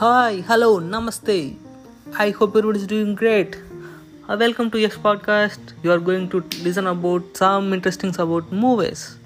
Hi, hello, namaste. I hope everybody is doing great. Uh, welcome to Yes Podcast. You are going to listen about some interesting things about movies.